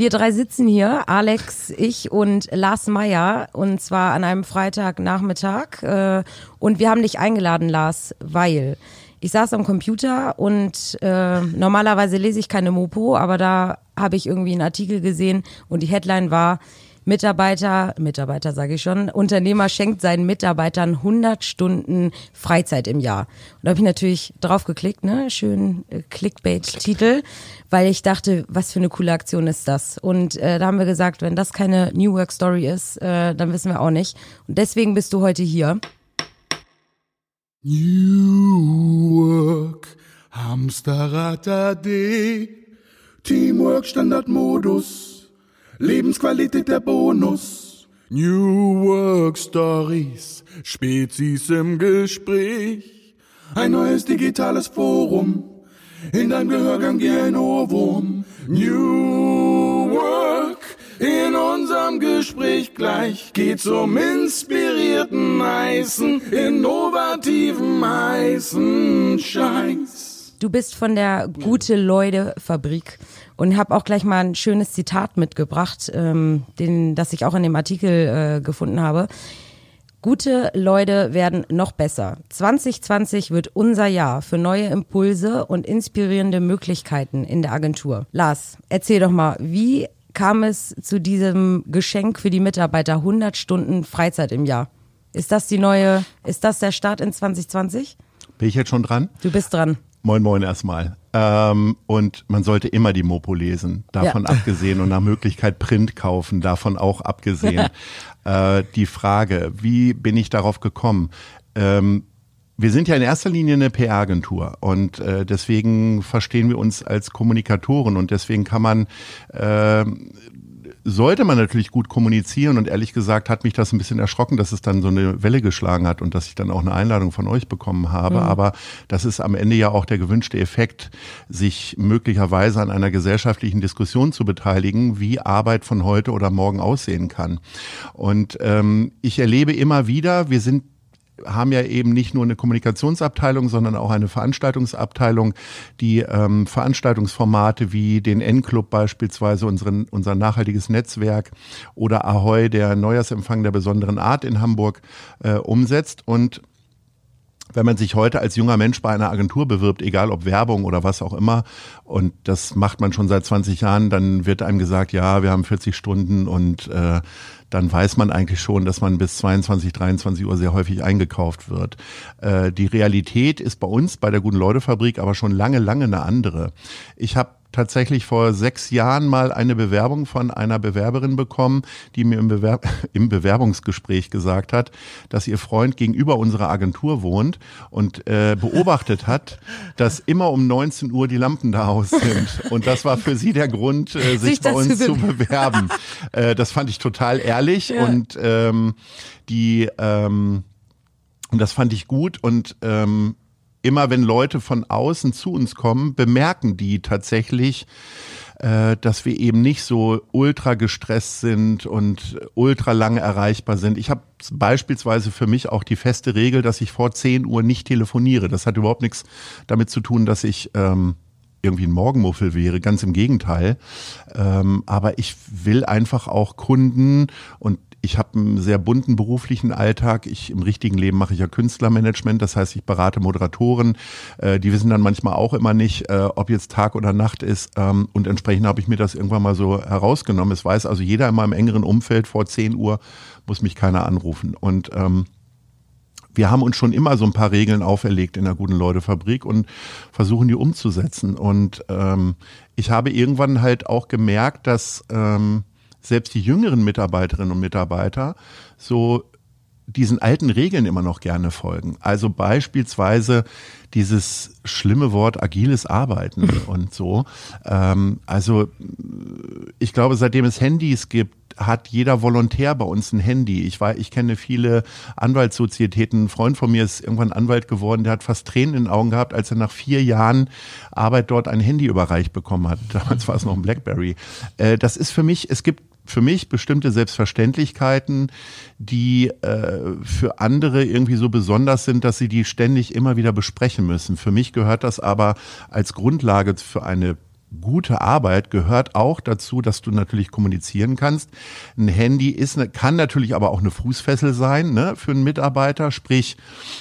Wir drei sitzen hier, Alex, ich und Lars Meyer, und zwar an einem Freitagnachmittag. Äh, und wir haben dich eingeladen, Lars, weil ich saß am Computer und äh, normalerweise lese ich keine Mopo, aber da habe ich irgendwie einen Artikel gesehen und die Headline war, Mitarbeiter, Mitarbeiter sage ich schon, Unternehmer schenkt seinen Mitarbeitern 100 Stunden Freizeit im Jahr. Und da habe ich natürlich draufgeklickt, ne, schön äh, Clickbait-Titel, weil ich dachte, was für eine coole Aktion ist das? Und äh, da haben wir gesagt, wenn das keine New Work Story ist, äh, dann wissen wir auch nicht. Und deswegen bist du heute hier. New Work, Hamsterrad AD, Teamwork Standardmodus. Lebensqualität der Bonus. New Work Stories, Spezies im Gespräch. Ein neues digitales Forum. In deinem Gehörgang wie ein Ohrwurm. New Work. In unserem Gespräch gleich geht's um inspirierten heißen, innovativen heißen Scheiß. Du bist von der Gute Leute Fabrik und habe auch gleich mal ein schönes Zitat mitgebracht, ähm, den, das ich auch in dem Artikel äh, gefunden habe. Gute Leute werden noch besser. 2020 wird unser Jahr für neue Impulse und inspirierende Möglichkeiten in der Agentur. Lars, erzähl doch mal, wie kam es zu diesem Geschenk für die Mitarbeiter 100 Stunden Freizeit im Jahr? Ist das die neue, ist das der Start in 2020? Bin ich jetzt schon dran? Du bist dran. Moin, moin erstmal. Ähm, und man sollte immer die Mopo lesen, davon ja. abgesehen und nach Möglichkeit Print kaufen, davon auch abgesehen. äh, die Frage, wie bin ich darauf gekommen? Ähm, wir sind ja in erster Linie eine PR-Agentur und äh, deswegen verstehen wir uns als Kommunikatoren und deswegen kann man äh, sollte man natürlich gut kommunizieren und ehrlich gesagt hat mich das ein bisschen erschrocken, dass es dann so eine Welle geschlagen hat und dass ich dann auch eine Einladung von euch bekommen habe. Mhm. Aber das ist am Ende ja auch der gewünschte Effekt, sich möglicherweise an einer gesellschaftlichen Diskussion zu beteiligen, wie Arbeit von heute oder morgen aussehen kann. Und ähm, ich erlebe immer wieder, wir sind haben ja eben nicht nur eine Kommunikationsabteilung, sondern auch eine Veranstaltungsabteilung, die ähm, Veranstaltungsformate wie den N-Club beispielsweise, unseren, unser nachhaltiges Netzwerk oder Ahoy, der Neujahrsempfang der besonderen Art in Hamburg, äh, umsetzt. Und wenn man sich heute als junger Mensch bei einer Agentur bewirbt, egal ob Werbung oder was auch immer, und das macht man schon seit 20 Jahren, dann wird einem gesagt, ja, wir haben 40 Stunden und äh, dann weiß man eigentlich schon, dass man bis 22, 23 Uhr sehr häufig eingekauft wird. Äh, die Realität ist bei uns bei der Guten Leute Fabrik aber schon lange, lange eine andere. Ich habe tatsächlich vor sechs Jahren mal eine Bewerbung von einer Bewerberin bekommen, die mir im, Bewerb im Bewerbungsgespräch gesagt hat, dass ihr Freund gegenüber unserer Agentur wohnt und äh, beobachtet hat, dass immer um 19 Uhr die Lampen da aus sind. Und das war für sie der Grund, äh, sich, sich bei uns zu bewerben. äh, das fand ich total ehrlich ja. und ähm, die ähm, und das fand ich gut und ähm, immer wenn Leute von außen zu uns kommen, bemerken die tatsächlich, äh, dass wir eben nicht so ultra gestresst sind und ultra lange erreichbar sind. Ich habe beispielsweise für mich auch die feste Regel, dass ich vor 10 Uhr nicht telefoniere. Das hat überhaupt nichts damit zu tun, dass ich ähm, irgendwie ein Morgenmuffel wäre, ganz im Gegenteil. Ähm, aber ich will einfach auch Kunden und ich habe einen sehr bunten beruflichen Alltag. Ich im richtigen Leben mache ich ja Künstlermanagement, das heißt, ich berate Moderatoren. Äh, die wissen dann manchmal auch immer nicht, äh, ob jetzt Tag oder Nacht ist. Ähm, und entsprechend habe ich mir das irgendwann mal so herausgenommen. Es weiß also jeder in meinem engeren Umfeld vor 10 Uhr muss mich keiner anrufen. Und ähm, wir haben uns schon immer so ein paar Regeln auferlegt in der guten Leute Fabrik und versuchen die umzusetzen. Und ähm, ich habe irgendwann halt auch gemerkt, dass ähm, selbst die jüngeren Mitarbeiterinnen und Mitarbeiter so diesen alten Regeln immer noch gerne folgen. Also beispielsweise dieses schlimme Wort agiles Arbeiten und so. Ähm, also ich glaube, seitdem es Handys gibt, hat jeder Volontär bei uns ein Handy. Ich war, ich kenne viele Anwaltssozietäten. Ein Freund von mir ist irgendwann Anwalt geworden, der hat fast Tränen in den Augen gehabt, als er nach vier Jahren Arbeit dort ein Handy überreicht bekommen hat. Damals war es noch ein Blackberry. Äh, das ist für mich, es gibt für mich bestimmte Selbstverständlichkeiten, die äh, für andere irgendwie so besonders sind, dass sie die ständig immer wieder besprechen müssen. Für mich gehört das aber als Grundlage für eine gute Arbeit gehört auch dazu, dass du natürlich kommunizieren kannst. Ein Handy ist, ne, kann natürlich aber auch eine Fußfessel sein ne, für einen Mitarbeiter, sprich,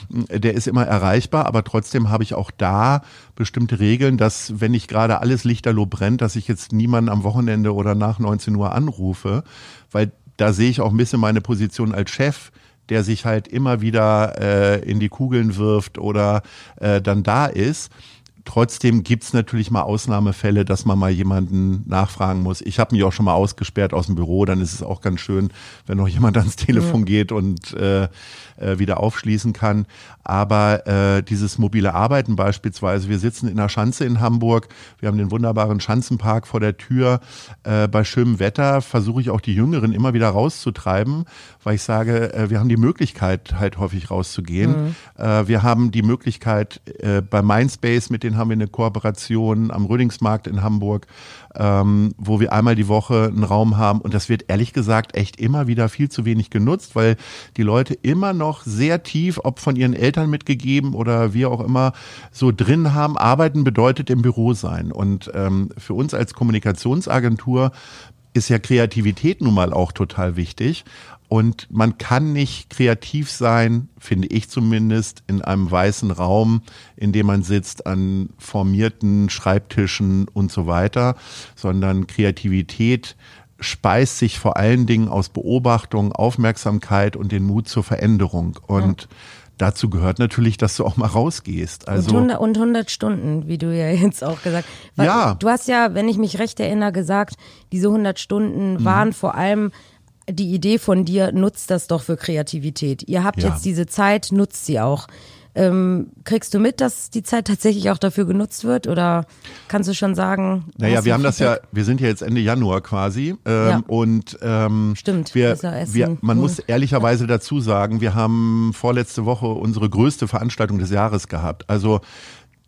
der ist immer erreichbar, aber trotzdem habe ich auch da bestimmte Regeln, dass wenn nicht gerade alles lichterloh brennt, dass ich jetzt niemanden am Wochenende oder nach 19 Uhr anrufe, weil da sehe ich auch ein bisschen meine Position als Chef der sich halt immer wieder äh, in die Kugeln wirft oder äh, dann da ist. Trotzdem gibt's natürlich mal Ausnahmefälle, dass man mal jemanden nachfragen muss. Ich habe mich auch schon mal ausgesperrt aus dem Büro, dann ist es auch ganz schön, wenn noch jemand ans Telefon ja. geht und äh, äh, wieder aufschließen kann. Aber äh, dieses mobile Arbeiten beispielsweise, wir sitzen in der Schanze in Hamburg, wir haben den wunderbaren Schanzenpark vor der Tür. Äh, bei schönem Wetter versuche ich auch die Jüngeren immer wieder rauszutreiben, weil ich sage, äh, wir haben die Möglichkeit halt häufig rauszugehen. Mhm. Äh, wir haben die Möglichkeit äh, bei Mindspace, mit denen haben wir eine Kooperation am Rödingsmarkt in Hamburg, ähm, wo wir einmal die Woche einen Raum haben. Und das wird ehrlich gesagt echt immer wieder viel zu wenig genutzt, weil die Leute immer noch sehr tief, ob von ihren Eltern mitgegeben oder wie auch immer, so drin haben, arbeiten bedeutet im Büro sein. Und ähm, für uns als Kommunikationsagentur ist ja Kreativität nun mal auch total wichtig. Und man kann nicht kreativ sein, finde ich zumindest, in einem weißen Raum, in dem man sitzt an formierten Schreibtischen und so weiter, sondern Kreativität speist sich vor allen Dingen aus Beobachtung, Aufmerksamkeit und den Mut zur Veränderung. Und ja. dazu gehört natürlich, dass du auch mal rausgehst. Also und 100, und 100 Stunden, wie du ja jetzt auch gesagt hast. Ja. Du hast ja, wenn ich mich recht erinnere, gesagt, diese 100 Stunden mhm. waren vor allem die Idee von dir, nutzt das doch für Kreativität. Ihr habt ja. jetzt diese Zeit, nutzt sie auch. Ähm, kriegst du mit, dass die Zeit tatsächlich auch dafür genutzt wird oder kannst du schon sagen? Naja, wir haben das ja, wir sind ja jetzt Ende Januar quasi ähm, ja. und ähm, Stimmt, wir, wir, man mhm. muss ehrlicherweise dazu sagen, wir haben vorletzte Woche unsere größte Veranstaltung des Jahres gehabt. Also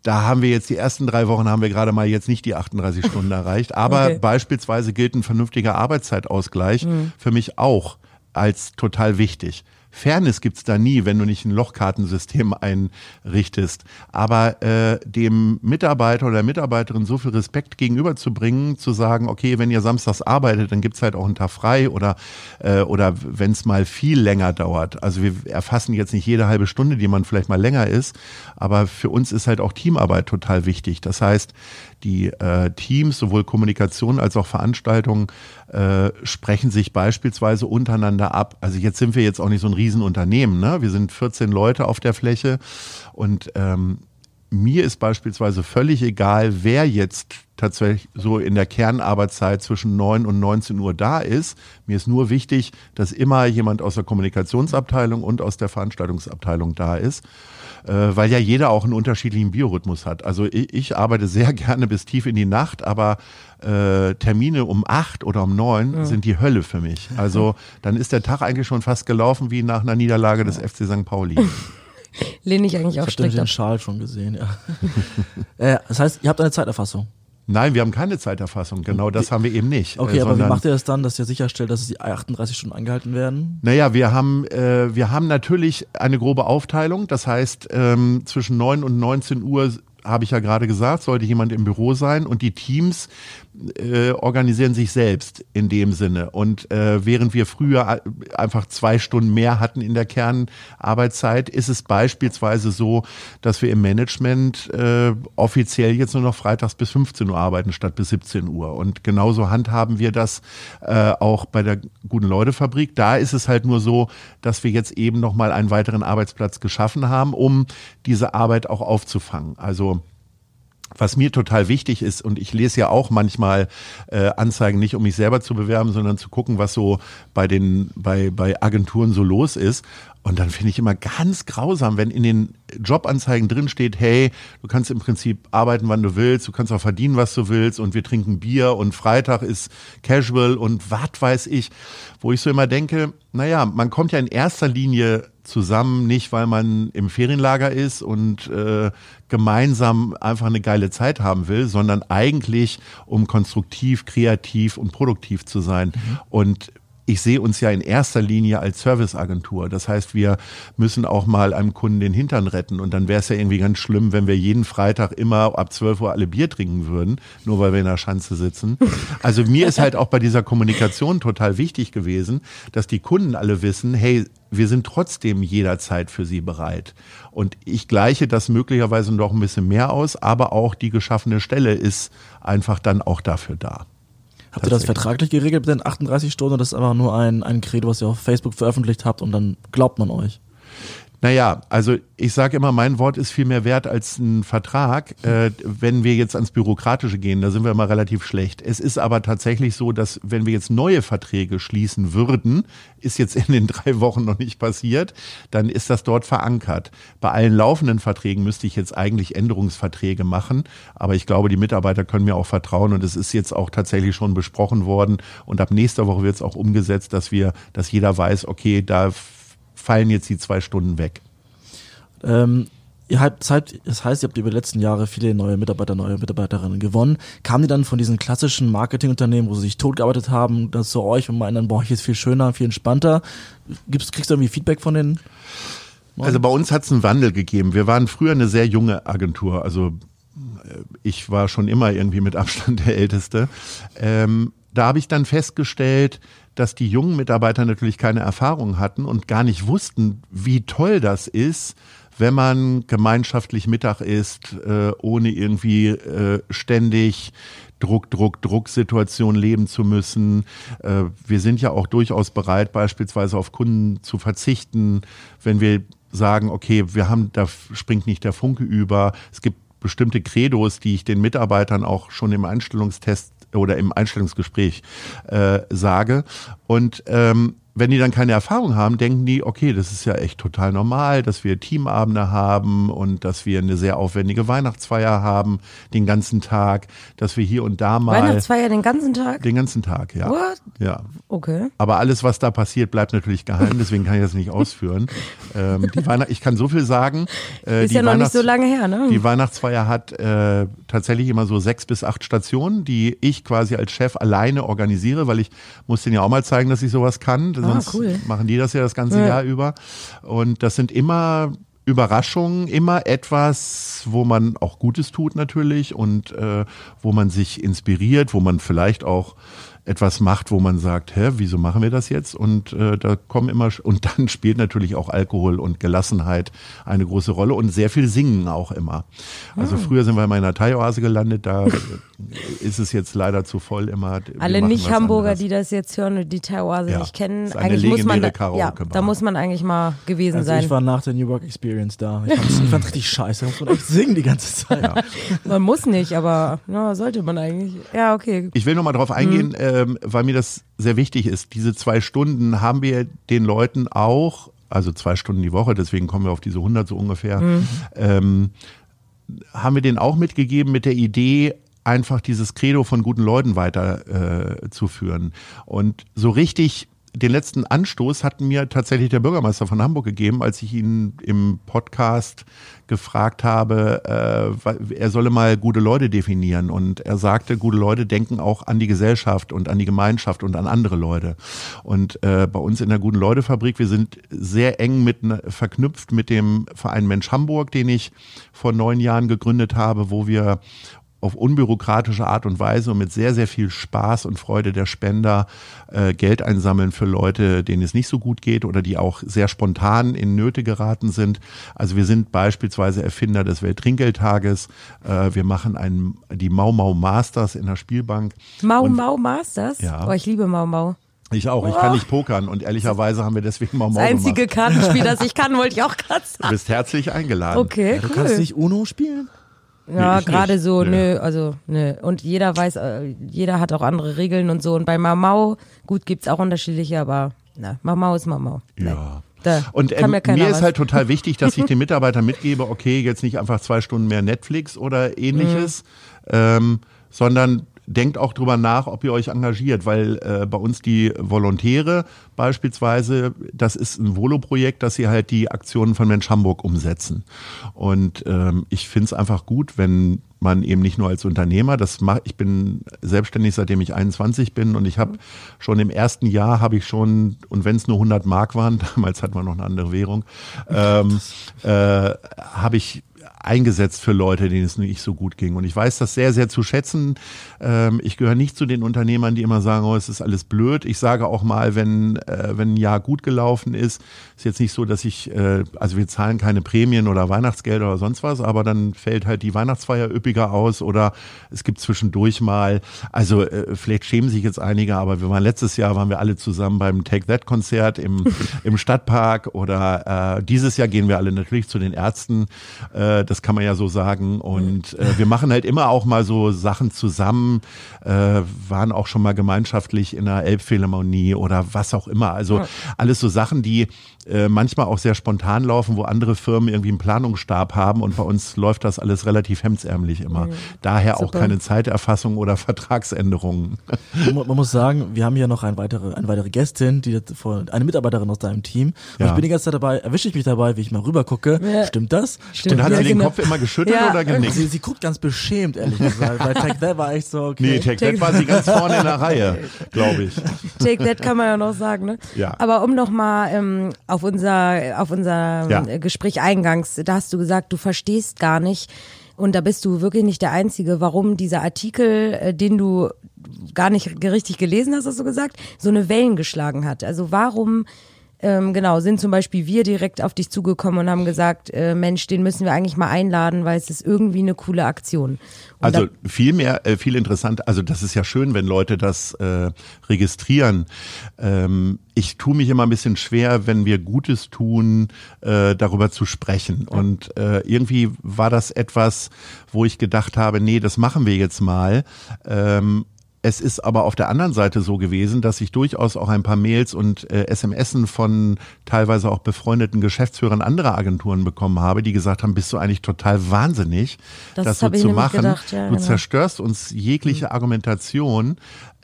da haben wir jetzt die ersten drei Wochen haben wir gerade mal jetzt nicht die 38 Stunden erreicht. Aber okay. beispielsweise gilt ein vernünftiger Arbeitszeitausgleich mhm. für mich auch als total wichtig. Fairness gibt's da nie, wenn du nicht ein Lochkartensystem einrichtest. Aber äh, dem Mitarbeiter oder der Mitarbeiterin so viel Respekt gegenüberzubringen, zu sagen, okay, wenn ihr samstags arbeitet, dann gibt's halt auch einen Tag frei oder, äh, oder wenn es mal viel länger dauert. Also wir erfassen jetzt nicht jede halbe Stunde, die man vielleicht mal länger ist, aber für uns ist halt auch Teamarbeit total wichtig. Das heißt, die äh, Teams, sowohl Kommunikation als auch Veranstaltungen, äh, sprechen sich beispielsweise untereinander ab. Also jetzt sind wir jetzt auch nicht so ein Riesenunternehmen, ne? Wir sind 14 Leute auf der Fläche und ähm, mir ist beispielsweise völlig egal, wer jetzt tatsächlich so in der Kernarbeitszeit zwischen 9 und 19 Uhr da ist. Mir ist nur wichtig, dass immer jemand aus der Kommunikationsabteilung und aus der Veranstaltungsabteilung da ist äh, weil ja jeder auch einen unterschiedlichen Biorhythmus hat. Also ich, ich arbeite sehr gerne bis tief in die Nacht, aber äh, Termine um acht oder um neun ja. sind die Hölle für mich. Also dann ist der Tag eigentlich schon fast gelaufen wie nach einer Niederlage des FC St. Pauli. Lehne ich eigentlich auch ich strikt den Schal schon gesehen, ja. äh, das heißt, ihr habt eine Zeiterfassung. Nein, wir haben keine Zeiterfassung. Genau das haben wir eben nicht. Okay, äh, aber wie macht ihr das dann, dass ihr sicherstellt, dass die 38 Stunden eingehalten werden? Naja, wir haben, äh, wir haben natürlich eine grobe Aufteilung. Das heißt, ähm, zwischen 9 und 19 Uhr habe ich ja gerade gesagt, sollte jemand im Büro sein und die Teams äh, organisieren sich selbst in dem Sinne. Und äh, während wir früher einfach zwei Stunden mehr hatten in der Kernarbeitszeit, ist es beispielsweise so, dass wir im Management äh, offiziell jetzt nur noch freitags bis 15 Uhr arbeiten statt bis 17 Uhr. Und genauso handhaben wir das äh, auch bei der Guten Leute Fabrik. Da ist es halt nur so, dass wir jetzt eben noch mal einen weiteren Arbeitsplatz geschaffen haben, um diese Arbeit auch aufzufangen. Also was mir total wichtig ist, und ich lese ja auch manchmal äh, Anzeigen nicht, um mich selber zu bewerben, sondern zu gucken, was so bei den, bei, bei Agenturen so los ist. Und dann finde ich immer ganz grausam, wenn in den Jobanzeigen drin steht, hey, du kannst im Prinzip arbeiten, wann du willst, du kannst auch verdienen, was du willst und wir trinken Bier und Freitag ist casual und was weiß ich, wo ich so immer denke, naja, man kommt ja in erster Linie zusammen, nicht weil man im Ferienlager ist und äh, gemeinsam einfach eine geile Zeit haben will, sondern eigentlich um konstruktiv, kreativ und produktiv zu sein. Mhm. Und ich sehe uns ja in erster Linie als Serviceagentur. Das heißt, wir müssen auch mal einem Kunden den Hintern retten. Und dann wäre es ja irgendwie ganz schlimm, wenn wir jeden Freitag immer ab 12 Uhr alle Bier trinken würden, nur weil wir in der Schanze sitzen. Also mir ist halt auch bei dieser Kommunikation total wichtig gewesen, dass die Kunden alle wissen, hey, wir sind trotzdem jederzeit für sie bereit. Und ich gleiche das möglicherweise noch ein bisschen mehr aus, aber auch die geschaffene Stelle ist einfach dann auch dafür da. Habt ihr das vertraglich geregelt mit den 38 Stunden oder das ist einfach nur ein, ein Credo, was ihr auf Facebook veröffentlicht habt und dann glaubt man euch? Naja, also ich sage immer, mein Wort ist viel mehr wert als ein Vertrag. Äh, wenn wir jetzt ans Bürokratische gehen, da sind wir immer relativ schlecht. Es ist aber tatsächlich so, dass wenn wir jetzt neue Verträge schließen würden, ist jetzt in den drei Wochen noch nicht passiert, dann ist das dort verankert. Bei allen laufenden Verträgen müsste ich jetzt eigentlich Änderungsverträge machen, aber ich glaube, die Mitarbeiter können mir auch vertrauen und es ist jetzt auch tatsächlich schon besprochen worden und ab nächster Woche wird es auch umgesetzt, dass wir, dass jeder weiß, okay, da fallen jetzt die zwei Stunden weg. Ähm, ihr habt Zeit, das heißt, ihr habt über die letzten Jahre viele neue Mitarbeiter, neue Mitarbeiterinnen gewonnen. Kamen die dann von diesen klassischen Marketingunternehmen, wo sie sich totgearbeitet haben, das zu euch und meinen, dann brauche ich jetzt viel schöner, viel entspannter? Gibt's, kriegst du irgendwie Feedback von den? Also bei uns hat es einen Wandel gegeben. Wir waren früher eine sehr junge Agentur. Also äh, ich war schon immer irgendwie mit Abstand der Älteste. Ähm, da habe ich dann festgestellt, dass die jungen Mitarbeiter natürlich keine Erfahrung hatten und gar nicht wussten, wie toll das ist, wenn man gemeinschaftlich Mittag isst, äh, ohne irgendwie äh, ständig Druck, Druck, Drucksituation leben zu müssen. Äh, wir sind ja auch durchaus bereit, beispielsweise auf Kunden zu verzichten, wenn wir sagen, okay, wir haben, da springt nicht der Funke über. Es gibt bestimmte Credos, die ich den Mitarbeitern auch schon im Einstellungstest oder im Einstellungsgespräch äh, sage. Und ähm, wenn die dann keine Erfahrung haben, denken die, okay, das ist ja echt total normal, dass wir Teamabende haben und dass wir eine sehr aufwendige Weihnachtsfeier haben, den ganzen Tag, dass wir hier und da mal. Weihnachtsfeier den ganzen Tag? Den ganzen Tag, ja. What? Ja. Okay. Aber alles, was da passiert, bleibt natürlich geheim, deswegen kann ich das nicht ausführen. ähm, die Weihnacht ich kann so viel sagen. Äh, ist ja noch nicht so lange her, ne? Die Weihnachtsfeier hat äh, tatsächlich immer so sechs bis acht Stationen, die ich quasi als Chef alleine organisiere, weil ich muss denen ja auch mal zeigen, dass ich sowas kann Ah, sonst cool. machen die das ja das ganze Ja. Jahr über. Und das sind immer Überraschungen, immer etwas, wo man auch Gutes tut natürlich und äh, wo man sich inspiriert, wo man vielleicht auch etwas macht, wo man sagt, hä, wieso machen wir das jetzt? Und äh, da kommen immer und dann spielt natürlich auch Alkohol und Gelassenheit eine große Rolle und sehr viel Singen auch immer. Also früher sind wir mal in einer Thai-Oase gelandet, da ist es jetzt leider zu voll immer. Alle machen was Nicht-Hamburger, anderes. die das jetzt hören und die Taiwase Ja, nicht kennen, ist eine eigentlich muss man da, ja, da muss man eigentlich mal gewesen Also sein. ich war nach der New Work Experience da. Ich fand's, ich fand's richtig scheiße. Da muss man echt singen die ganze Zeit. Man muss nicht, aber ja, sollte man eigentlich. Ja, okay. Ich will nochmal drauf eingehen, ähm, weil mir das sehr wichtig ist. Diese zwei Stunden haben wir den Leuten auch, also zwei Stunden die Woche, deswegen kommen wir auf diese 100 so ungefähr, ähm, haben wir denen auch mitgegeben mit der Idee, einfach dieses Credo von guten Leuten weiter äh, zu führen. Und so richtig den letzten Anstoß hat mir tatsächlich der Bürgermeister von Hamburg gegeben, als ich ihn im Podcast gefragt habe, äh, er solle mal gute Leute definieren. Und er sagte, gute Leute denken auch an die Gesellschaft und an die Gemeinschaft und an andere Leute. Und äh, bei uns in der Guten Leute Fabrik, wir sind sehr eng mit, ne- verknüpft mit dem Verein Mensch Hamburg, den ich vor neun Jahren gegründet habe, wo wir auf unbürokratische Art und Weise und mit sehr, sehr viel Spaß und Freude der Spender äh, Geld einsammeln für Leute, denen es nicht so gut geht oder die auch sehr spontan in Nöte geraten sind. Also wir sind beispielsweise Erfinder des Welttrinkgeldtages. Äh, wir machen einen, die Mau Mau Masters in der Spielbank. Mau Und- Mau Masters? Ja. Oh, ich liebe Mau Mau. Ich auch, ich kann nicht pokern und ehrlicherweise haben wir deswegen Mau Mau Das einzige gemacht. Kartenspiel, das ich kann, wollte ich auch gerade Du sagen. bist herzlich eingeladen. Okay, Du kannst cool. nicht Uno spielen? Ja, Nee, gerade so, Nee. nö, also, nö. Und jeder weiß, äh, jeder hat auch andere Regeln und so. Und bei Mau Mau, gut, gibt's auch unterschiedliche, aber na, Mau Mau ist Mau Mau. Nee. Ja. Da Und ähm, mir mir ist halt total wichtig, dass ich den Mitarbeitern mitgebe, okay, jetzt nicht einfach zwei Stunden mehr Netflix oder ähnliches, Mhm. ähm, sondern denkt auch drüber nach, ob ihr euch engagiert, weil äh, bei uns die Volontäre beispielsweise, das ist ein Volo-Projekt, dass sie halt die Aktionen von Mensch Hamburg umsetzen. Und ähm, ich finde es einfach gut, wenn man eben nicht nur als Unternehmer, das macht, ich bin selbstständig seitdem ich 21 bin und ich habe schon im ersten Jahr habe ich schon, und wenn es nur 100 Mark waren, damals hatten wir noch eine andere Währung, ähm, äh, habe ich eingesetzt für Leute, denen es nicht so gut ging. Und ich weiß das sehr, sehr zu schätzen. Ähm, ich gehöre nicht zu den Unternehmern, die immer sagen, oh, es ist alles blöd. Ich sage auch mal, wenn, äh, wenn ein Jahr gut gelaufen ist, ist jetzt nicht so, dass ich, äh, also wir zahlen keine Prämien oder Weihnachtsgelder oder sonst was, aber dann fällt halt die Weihnachtsfeier üppiger aus oder es gibt zwischendurch mal, also äh, vielleicht schämen sich jetzt einige, aber wir waren letztes Jahr, waren wir alle zusammen beim Take That Konzert im, im Stadtpark oder äh, dieses Jahr gehen wir alle natürlich zu den Ärzten. Äh, das kann man ja so sagen. Und äh, wir machen halt immer auch mal so Sachen zusammen, äh, waren auch schon mal gemeinschaftlich in einer Elbphilharmonie oder was auch immer. Also alles so Sachen, die äh, manchmal auch sehr spontan laufen, wo andere Firmen irgendwie einen Planungsstab haben und bei uns läuft das alles relativ hemdsärmlich immer. Mhm. Daher Super. auch keine Zeiterfassung oder Vertragsänderungen. Man, muss sagen, wir haben hier noch eine weitere, eine weitere Gästin, die eine Mitarbeiterin aus deinem Team. Und ja. ich bin die ganze Zeit dabei, erwische ich mich dabei, wie ich mal rüber gucke. Ja. Stimmt das? Stimmt. Und hat ja, sie den genau. Kopf immer geschüttelt ja. oder genickt? Sie, sie, guckt ganz beschämt, ehrlich gesagt. Bei Take That war ich so, okay. Nee, Take, Take That war sie ganz vorne in der Reihe, glaube ich. Take That kann man ja noch sagen, ne? Ja. Aber um nochmal ähm, auf unser, auf unser ja. Gespräch eingangs, da hast du gesagt, du verstehst gar nicht, und da bist du wirklich nicht der Einzige, warum dieser Artikel, äh, den du gar nicht richtig gelesen hast, hast du gesagt, so eine Wellen geschlagen hat. Also warum ähm, genau, sind zum Beispiel wir direkt auf dich zugekommen und haben gesagt, äh, Mensch, den müssen wir eigentlich mal einladen, weil es ist irgendwie eine coole Aktion. Und also viel mehr, äh, viel interessant. Also das ist ja schön, wenn Leute das äh, registrieren. Ähm, ich tue mich immer ein bisschen schwer, wenn wir Gutes tun, äh, darüber zu sprechen. Und äh, irgendwie war das etwas, wo ich gedacht habe, nee, das machen wir jetzt mal. Ähm, es ist aber auf der anderen Seite so gewesen, dass ich durchaus auch ein paar Mails und äh, SMSen von teilweise auch befreundeten Geschäftsführern anderer Agenturen bekommen habe, die gesagt haben, bist du eigentlich total wahnsinnig, das, das so zu machen. Gedacht, ja, du genau. zerstörst uns jegliche mhm. Argumentation.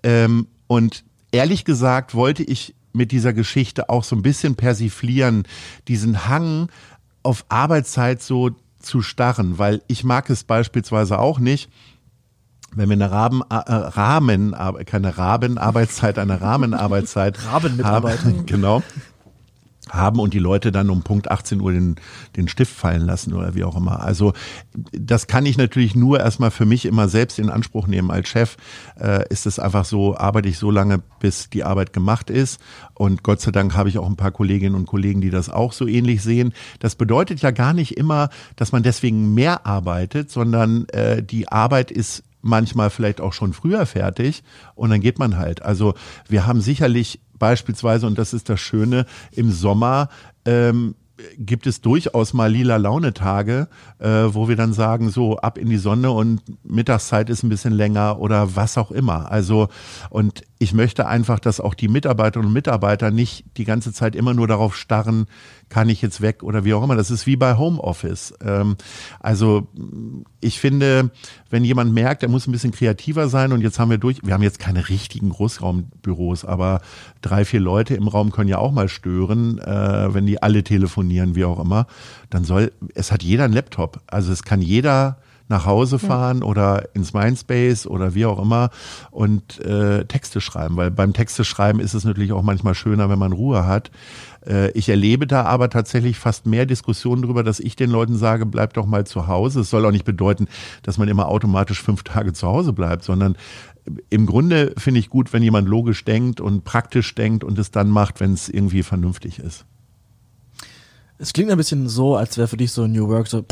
Ähm, und ehrlich gesagt wollte ich mit dieser Geschichte auch so ein bisschen persiflieren, diesen Hang auf Arbeitszeit so zu starren, weil ich mag es beispielsweise auch nicht, wenn wir eine Raben, äh, Rahmen, keine Rabenarbeitszeit, eine Rahmenarbeitszeit haben, genau, haben und die Leute dann um Punkt 18 Uhr den, den Stift fallen lassen oder wie auch immer. Also das kann ich natürlich nur erstmal für mich immer selbst in Anspruch nehmen. Als Chef äh, ist es einfach so, arbeite ich so lange, bis die Arbeit gemacht ist. Und Gott sei Dank habe ich auch ein paar Kolleginnen und Kollegen, die das auch so ähnlich sehen. Das bedeutet ja gar nicht immer, dass man deswegen mehr arbeitet, sondern äh, die Arbeit ist manchmal vielleicht auch schon früher fertig und dann geht man halt. Also wir haben sicherlich beispielsweise, und das ist das Schöne, im Sommer ähm, gibt es durchaus mal lila Launetage, äh, wo wir dann sagen, so ab in die Sonne und Mittagszeit ist ein bisschen länger oder was auch immer. Also, und ich möchte einfach, dass auch die Mitarbeiterinnen und Mitarbeiter nicht die ganze Zeit immer nur darauf starren, kann ich jetzt weg oder wie auch immer. Das ist wie bei Homeoffice. Ähm, also ich finde, wenn jemand merkt, er muss ein bisschen kreativer sein und jetzt haben wir durch, wir haben jetzt keine richtigen Großraumbüros, aber drei, vier Leute im Raum können ja auch mal stören, äh, wenn die alle telefonieren, wie auch immer. Dann soll, es hat jeder einen Laptop. Also es kann jeder nach Hause fahren ja. oder ins Mindspace oder wie auch immer und äh, Texte schreiben, weil beim Texte schreiben ist es natürlich auch manchmal schöner, wenn man Ruhe hat. Äh, ich erlebe da aber tatsächlich fast mehr Diskussionen darüber, dass ich den Leuten sage, bleib doch mal zu Hause. Es soll auch nicht bedeuten, dass man immer automatisch fünf Tage zu Hause bleibt, sondern im Grunde finde ich gut, wenn jemand logisch denkt und praktisch denkt und es dann macht, wenn es irgendwie vernünftig ist. Es klingt ein bisschen so, als wäre für dich so New Work so,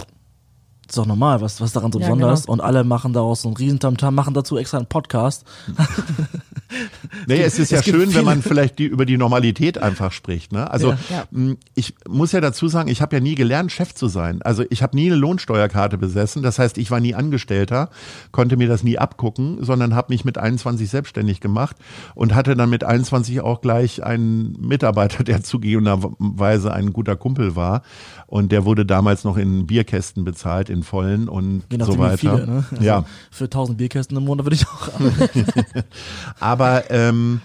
ist doch normal, was, was daran so ja, besonders genau. und alle machen daraus so einen Riesentamtam, machen dazu extra einen Podcast. nee, es ist ja es schön, wenn man vielleicht die, über die Normalität einfach spricht. Ne? Also ja. ich muss ja dazu sagen, ich habe ja nie gelernt, Chef zu sein. Also ich habe nie eine Lohnsteuerkarte besessen. Das heißt, ich war nie Angestellter, konnte mir das nie abgucken, sondern habe mich mit 21 selbstständig gemacht und hatte dann mit 21 auch gleich einen Mitarbeiter, der zugegebenerweise ein guter Kumpel war. Und der wurde damals noch in Bierkästen bezahlt den vollen und Je so weiter. viele, ne? Also Ja, Für 1000 Bierkästen im Monat würde ich auch arbeiten. aber ähm,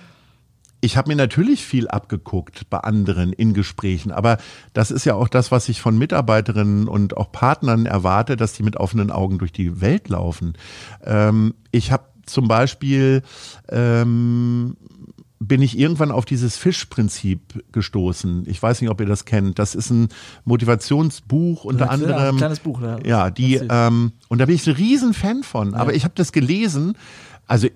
ich habe mir natürlich viel abgeguckt bei anderen in Gesprächen, aber das ist ja auch das, was ich von Mitarbeiterinnen und auch Partnern erwarte, dass die mit offenen Augen durch die Welt laufen. Ähm, ich habe zum Beispiel ähm, bin ich irgendwann auf dieses Fischprinzip gestoßen. Ich weiß nicht, ob ihr das kennt. Das ist ein Motivationsbuch unter Ja, anderem. ein kleines Buch, ja. Ja, die ähm, und da bin ich ein riesen Fan von. Aber ich habe das gelesen. Also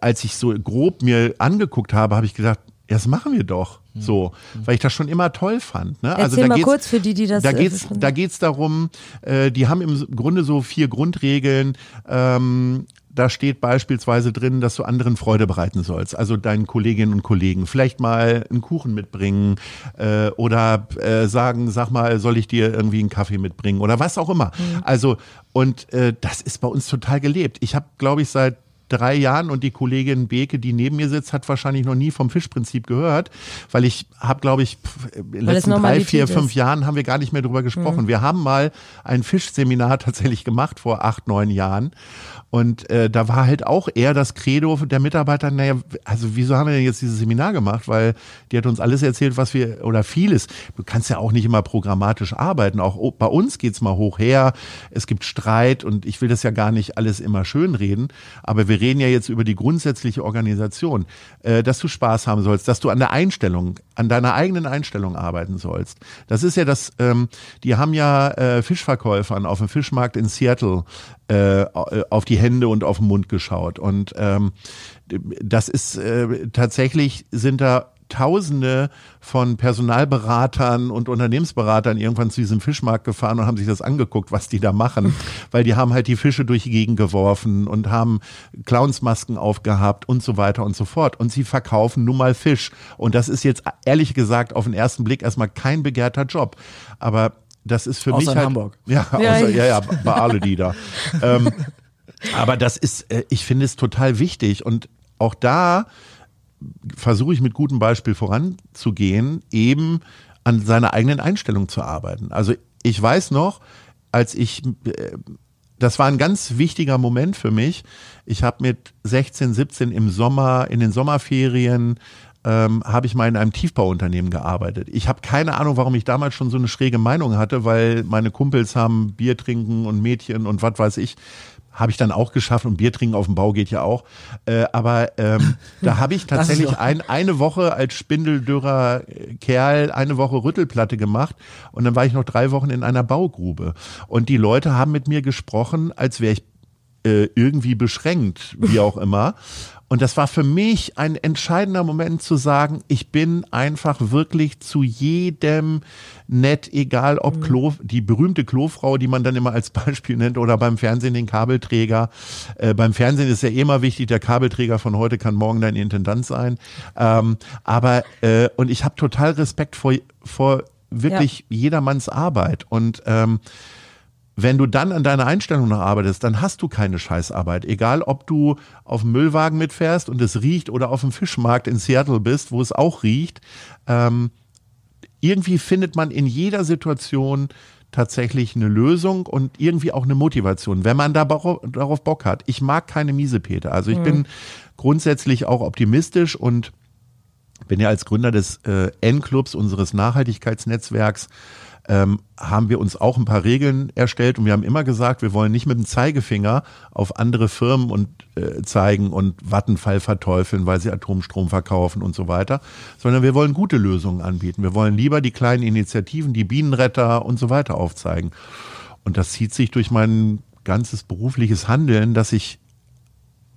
als ich so grob mir angeguckt habe, habe ich gedacht, ja, das machen wir doch so, weil ich das schon immer toll fand. Ne? also Erzähl da mal geht's, kurz für die, die das, Da äh, geht's, da geht's darum, äh, die haben im Grunde so vier Grundregeln. Ähm, da steht beispielsweise drin, dass du anderen Freude bereiten sollst, also deinen Kolleginnen und Kollegen. Vielleicht mal einen Kuchen mitbringen äh, oder äh, sagen, sag mal, soll ich dir irgendwie einen Kaffee mitbringen oder was auch immer. Also und äh, das ist bei uns total gelebt. Ich habe, glaube ich, seit drei Jahren und die Kollegin Beke, die neben mir sitzt, hat wahrscheinlich noch nie vom Fischprinzip gehört, weil ich habe, glaube ich, in den letzten drei, vier, ist. fünf Jahren haben wir gar nicht mehr drüber gesprochen. Wir haben mal ein Fischseminar tatsächlich gemacht vor acht, neun Jahren. Und äh, da war halt auch eher das Credo der Mitarbeiter, naja, also wieso haben wir denn jetzt dieses Seminar gemacht? Weil die hat uns alles erzählt, was wir, oder vieles. Du kannst ja auch nicht immer programmatisch arbeiten. Auch bei uns geht's mal hoch her. Es gibt Streit und ich will das ja gar nicht alles immer schön reden. Aber wir reden ja jetzt über die grundsätzliche Organisation, äh, dass du Spaß haben sollst, dass du an der Einstellung, an deiner eigenen Einstellung arbeiten sollst. Das ist ja das, ähm, die haben ja äh, Fischverkäufern auf dem Fischmarkt in Seattle äh, auf die Hände und auf den Mund geschaut. Und ähm, das ist äh, tatsächlich sind da Tausende von Personalberatern und Unternehmensberatern irgendwann zu diesem Fischmarkt gefahren und haben sich das angeguckt, was die da machen, weil die haben halt die Fische durch die Gegend geworfen und haben Clownsmasken aufgehabt und so weiter und so fort. Und sie verkaufen nun mal Fisch. Und das ist jetzt ehrlich gesagt auf den ersten Blick erstmal kein begehrter Job. Aber das ist für Außer mich halt, Hamburg. Ja, Ja, außer, ja. ja, bei alle die da. ähm, aber das ist, äh, ich finde es total wichtig und auch da versuche ich mit gutem Beispiel voranzugehen, eben an seiner eigenen Einstellung zu arbeiten. Also ich weiß noch, als ich, äh, das war ein ganz wichtiger Moment für mich. Ich habe mit 16, 17 im Sommer, in den Sommerferien, ähm, habe ich mal in einem Tiefbauunternehmen gearbeitet. Ich habe keine Ahnung, warum ich damals schon so eine schräge Meinung hatte, weil meine Kumpels haben Bier trinken und Mädchen und was weiß ich. Habe ich dann auch geschafft und Bier trinken auf dem Bau geht ja auch. Äh, aber ähm, da habe ich tatsächlich ein, eine Woche als spindeldürrer Kerl eine Woche Rüttelplatte gemacht und dann war ich noch drei Wochen in einer Baugrube. Und die Leute haben mit mir gesprochen, als wäre ich äh, irgendwie beschränkt, wie auch immer. Und das war für mich ein entscheidender Moment zu sagen, ich bin einfach wirklich zu jedem nett, egal ob Klo, die berühmte Klofrau, die man dann immer als Beispiel nennt, oder beim Fernsehen den Kabelträger. Äh, beim Fernsehen ist ja immer wichtig, der Kabelträger von heute kann morgen dein Intendant sein. Ähm, aber, äh, und ich habe total Respekt vor, vor wirklich jedermanns Arbeit. Und ähm, wenn du dann an deiner Einstellung noch arbeitest, dann hast du keine Scheißarbeit. Egal, ob du auf dem Müllwagen mitfährst und es riecht oder auf dem Fischmarkt in Seattle bist, wo es auch riecht. Ähm, irgendwie findet man in jeder Situation tatsächlich eine Lösung und irgendwie auch eine Motivation, wenn man da darauf Bock hat. Ich mag keine Miesepete. Also ich bin grundsätzlich auch optimistisch und bin ja als Gründer des äh, N-Clubs, unseres Nachhaltigkeitsnetzwerks, ähm, haben wir uns auch ein paar Regeln erstellt und wir haben immer gesagt, wir wollen nicht mit dem Zeigefinger auf andere Firmen und äh, zeigen und Vattenfall verteufeln, weil sie Atomstrom verkaufen und so weiter, sondern wir wollen gute Lösungen anbieten. Wir wollen lieber die kleinen Initiativen, die Bienenretter und so weiter aufzeigen. Und das zieht sich durch mein ganzes berufliches Handeln, dass ich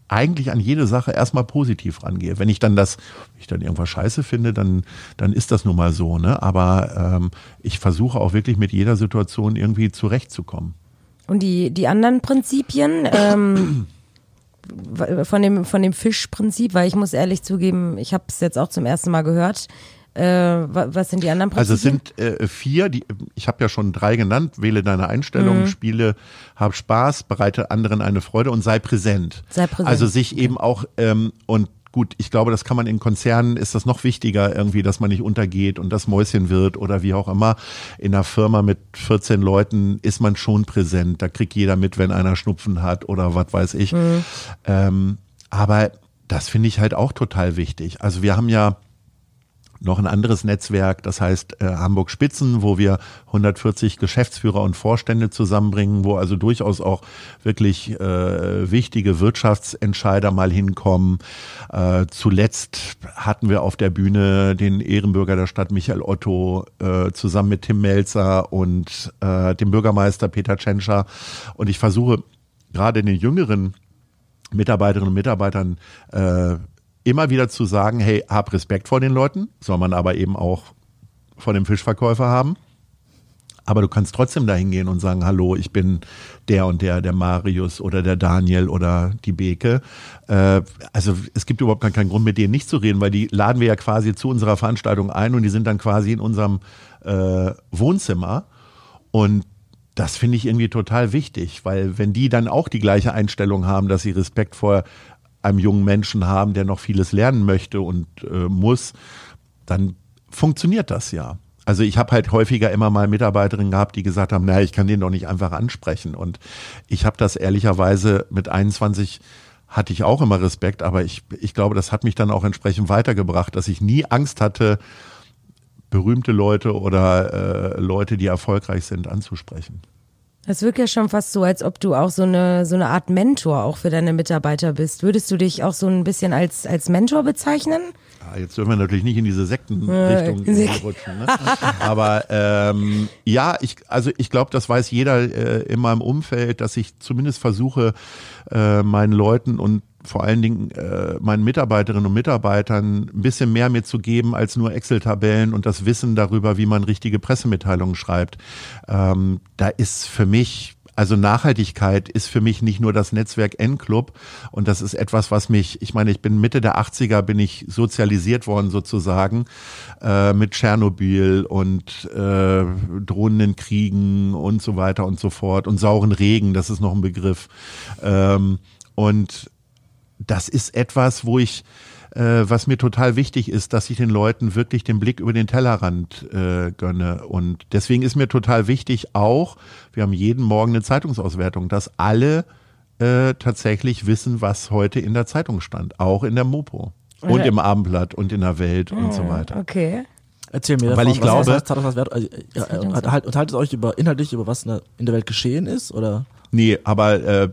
eigentlich an jede Sache erstmal positiv rangehe. Wenn ich dann das, wenn ich dann irgendwas scheiße finde, dann, dann ist das nun mal so, ne? Aber ähm, ich versuche auch wirklich mit jeder Situation irgendwie zurechtzukommen. Und die, die anderen Prinzipien ähm, von dem, von dem Fischprinzip, weil ich muss ehrlich zugeben, ich habe es jetzt auch zum ersten Mal gehört. Äh, wa- was sind die anderen Prinzipien? Also es sind äh, vier, die, ich habe ja schon drei genannt, wähle deine Einstellung, spiele, hab Spaß, bereite anderen eine Freude und sei präsent. Sei präsent, Also sich eben auch, ähm, und gut, ich glaube, das kann man in Konzernen, ist das noch wichtiger irgendwie, dass man nicht untergeht und das Mäuschen wird oder wie auch immer. In einer Firma mit 14 Leuten ist man schon präsent. Da kriegt jeder mit, wenn einer Schnupfen hat oder was weiß ich. Mhm. Ähm, aber das finde ich halt auch total wichtig. Also wir haben ja noch ein anderes Netzwerk, das heißt äh, Hamburg Spitzen, wo wir 140 Geschäftsführer und Vorstände zusammenbringen, wo also durchaus auch wirklich äh, wichtige Wirtschaftsentscheider mal hinkommen. Äh, zuletzt hatten wir auf der Bühne den Ehrenbürger der Stadt Michael Otto äh, zusammen mit Tim Melzer und äh, dem Bürgermeister Peter Tschentscher. Und ich versuche gerade den jüngeren Mitarbeiterinnen und Mitarbeitern äh, immer wieder zu sagen, hey, hab Respekt vor den Leuten, soll man aber eben auch vor dem Fischverkäufer haben. Aber du kannst trotzdem dahin gehen und sagen, hallo, ich bin der und der, der Marius oder der Daniel oder die Beke. Äh, also es gibt überhaupt keinen Grund, mit denen nicht zu reden, weil die laden wir ja quasi zu unserer Veranstaltung ein und die sind dann quasi in unserem äh, Wohnzimmer. Und das finde ich irgendwie total wichtig, weil wenn die dann auch die gleiche Einstellung haben, dass sie Respekt vor einem jungen Menschen haben, der noch vieles lernen möchte und äh, muss, dann funktioniert das ja. Also ich habe halt häufiger immer mal Mitarbeiterinnen gehabt, die gesagt haben, naja, ich kann den doch nicht einfach ansprechen. Und ich habe das ehrlicherweise mit 21 hatte ich auch immer Respekt, aber ich, ich glaube, das hat mich dann auch entsprechend weitergebracht, dass ich nie Angst hatte, berühmte Leute oder äh, Leute, die erfolgreich sind, anzusprechen. Das wirkt ja schon fast so, als ob du auch so eine, so eine Art Mentor auch für deine Mitarbeiter bist. Würdest du dich auch so ein bisschen als, als Mentor bezeichnen? Ja, jetzt dürfen wir natürlich nicht in diese Sektenrichtung rutschen. Ne? Aber ähm, ja, ich, also ich glaube, das weiß jeder äh, in meinem Umfeld, dass ich zumindest versuche, äh, meinen Leuten und vor allen Dingen äh, meinen Mitarbeiterinnen und Mitarbeitern ein bisschen mehr mitzugeben als nur Excel-Tabellen und das Wissen darüber, wie man richtige Pressemitteilungen schreibt. Ähm, da ist für mich also Nachhaltigkeit ist für mich nicht nur das Netzwerk N-Club und das ist etwas, was mich, ich meine, ich bin Mitte der 80er, bin ich sozialisiert worden sozusagen äh, mit Tschernobyl und äh, drohenden Kriegen und so weiter und so fort und sauren Regen, das ist noch ein Begriff. Ähm, und das ist etwas, wo ich äh, was mir total wichtig ist, dass ich den Leuten wirklich den Blick über den Tellerrand äh, gönne. Und deswegen ist mir total wichtig auch, wir haben jeden Morgen eine Zeitungsauswertung, dass alle äh, tatsächlich wissen, was heute in der Zeitung stand, auch in der Mopo und im Abendblatt und in der Welt und so weiter. Okay. Erzähl mir, weil davon, ich glaube, heißt, Zeitungswert, also, ja, halt, unterhaltet euch über inhaltlich über was in der Welt geschehen ist oder? Nee, aber äh,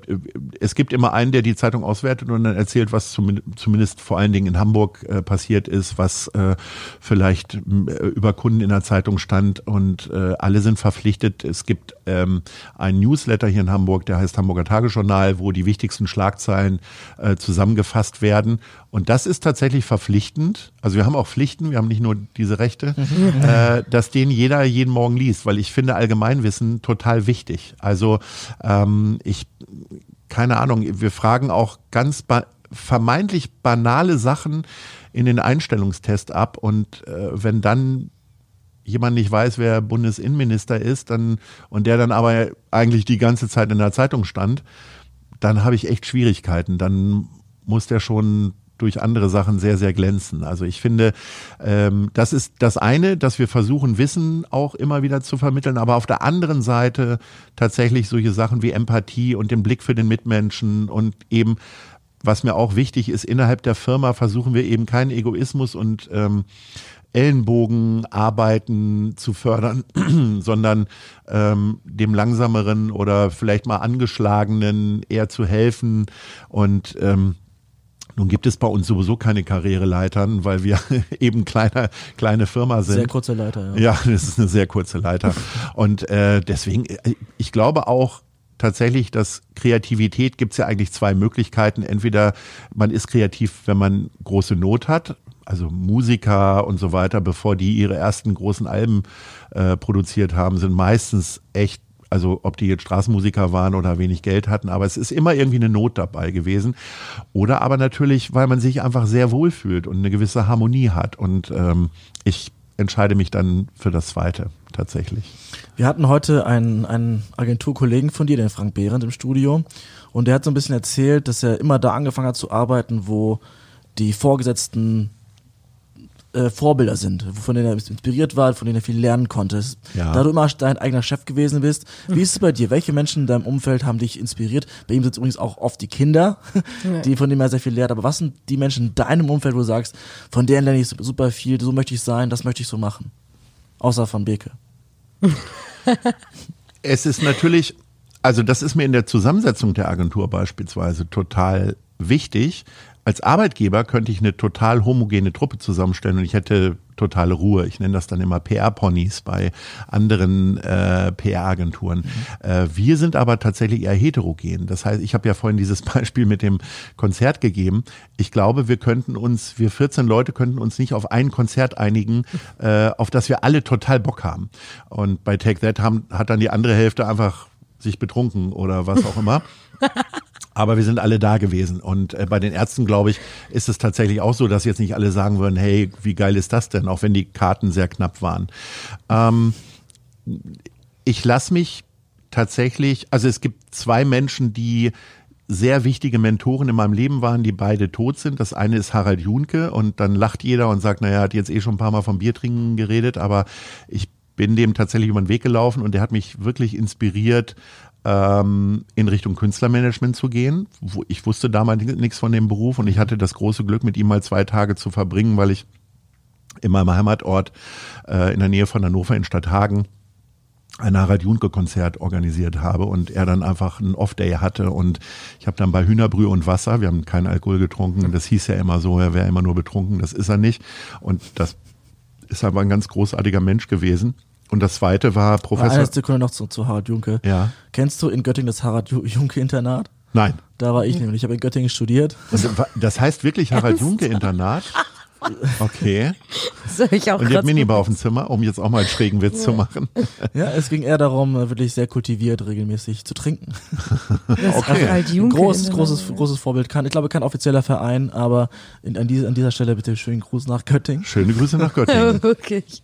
es gibt immer einen, der die Zeitung auswertet und dann erzählt, was zum, zumindest vor allen Dingen in Hamburg äh, passiert ist, was äh, vielleicht äh, über Kunden in der Zeitung stand und äh, alle sind verpflichtet. Es gibt ähm, einen Newsletter hier in Hamburg, der heißt Hamburger Tagesjournal, wo die wichtigsten Schlagzeilen äh, zusammengefasst werden und das ist tatsächlich verpflichtend. Also wir haben auch Pflichten, wir haben nicht nur diese Rechte, mhm. äh, dass den jeder jeden Morgen liest, weil ich finde Allgemeinwissen total wichtig. Also ähm, ich, keine Ahnung, wir fragen auch ganz ba vermeintlich banale Sachen in den Einstellungstest ab und äh, wenn dann jemand nicht weiß, wer Bundesinnenminister ist, dann und der dann aber eigentlich die ganze Zeit in der Zeitung stand, dann habe ich echt Schwierigkeiten. Dann muss der schon durch andere Sachen sehr, sehr glänzen. Also ich finde, ähm, das ist das eine, dass wir versuchen, Wissen auch immer wieder zu vermitteln, aber auf der anderen Seite tatsächlich solche Sachen wie Empathie und den Blick für den Mitmenschen und eben was mir auch wichtig ist, innerhalb der Firma versuchen wir eben keinen Egoismus und ähm, Ellenbogenarbeiten zu fördern, sondern ähm, dem langsameren oder vielleicht mal angeschlagenen eher zu helfen und ähm, nun gibt es bei uns sowieso keine Karriereleitern, weil wir eben kleine, kleine Firma sind. Sehr kurze Leiter, ja. Ja, das ist eine sehr kurze Leiter. Und äh, deswegen, äh, ich glaube auch, tatsächlich, dass Kreativität gibt es ja eigentlich zwei Möglichkeiten. Entweder man ist kreativ, wenn man große Not hat, also Musiker und so weiter, bevor die ihre ersten großen Alben äh, produziert haben, sind meistens echt also ob die jetzt Straßenmusiker waren oder wenig Geld hatten, aber es ist immer irgendwie eine Not dabei gewesen. Oder aber natürlich, weil man sich einfach sehr wohl fühlt und eine gewisse Harmonie hat. Und ähm, ich entscheide mich dann für das Zweite tatsächlich. Wir hatten heute einen, einen Agenturkollegen von dir, den Frank Behrendt im Studio, und der hat so ein bisschen erzählt, dass er immer da angefangen hat zu arbeiten, wo die Vorgesetzten äh, Vorbilder sind, von denen er inspiriert war, von denen er viel lernen konnte. Ja. Da du immer dein eigener Chef gewesen bist, wie ist es bei dir? Welche Menschen in deinem Umfeld haben dich inspiriert? Bei ihm sind es übrigens auch oft die Kinder, die von denen er sehr viel lehrt. Aber was sind die Menschen in deinem Umfeld, wo du sagst, von denen lerne ich super viel, so möchte ich sein, das möchte ich so machen? Außer von Beke. Es ist natürlich, also das ist mir in der Zusammensetzung der Agentur beispielsweise total wichtig. Als Arbeitgeber könnte ich eine total homogene Truppe zusammenstellen und ich hätte totale Ruhe. Ich nenne das dann immer PR-Ponys bei anderen äh, PR-Agenturen. Mhm. Äh, wir sind aber tatsächlich eher heterogen. Das heißt, ich habe ja vorhin dieses Beispiel mit dem Konzert gegeben. Ich glaube, wir könnten uns, wir 14 Leute könnten uns nicht auf ein Konzert einigen, äh, auf das wir alle total Bock haben. Und bei Take That haben, hat dann die andere Hälfte einfach sich betrunken oder was auch immer. Aber wir sind alle da gewesen. Und äh, bei den Ärzten, glaube ich, ist es tatsächlich auch so, dass jetzt nicht alle sagen würden, hey, wie geil ist das denn, auch wenn die Karten sehr knapp waren. Ähm, ich lasse mich tatsächlich, also es gibt zwei Menschen, die sehr wichtige Mentoren in meinem Leben waren, die beide tot sind. Das eine ist Harald Junke und dann lacht jeder und sagt, naja, hat jetzt eh schon ein paar Mal vom Biertrinken geredet, aber ich bin dem tatsächlich über den Weg gelaufen und der hat mich wirklich inspiriert, ähm, in Richtung Künstlermanagement zu gehen. Ich wusste damals nichts von dem Beruf und ich hatte das große Glück, mit ihm mal zwei Tage zu verbringen, weil ich in meinem Heimatort äh, in der Nähe von Hannover in Stadthagen ein Harald Junke Konzert organisiert habe und er dann einfach einen Off-Day hatte und ich habe dann bei Hühnerbrühe und Wasser, wir haben keinen Alkohol getrunken, das hieß ja immer so, er wäre immer nur betrunken, das ist er nicht und das ist aber ein ganz großartiger Mensch gewesen und das zweite war Professor. Eine Sekunde noch zu, zu Harald Junke. Ja. Kennst du in Göttingen das Harald Junke Internat? Nein. Da war ich nämlich. Ich habe in Göttingen studiert. Also, das heißt wirklich Harald Junke Internat? Okay. Soll ich auch Und hat grad- Minibar auf dem Zimmer, um jetzt auch mal einen schrägen Witz zu machen. Ja, es ging eher darum, äh, wirklich sehr kultiviert regelmäßig zu trinken. Das Okay. Junke großes, großes, großes Vorbild. Ich glaube, kein offizieller Verein, aber in, an, dieser, an dieser Stelle bitte schönen Gruß nach Göttingen. Schöne Grüße nach Göttingen. Wirklich.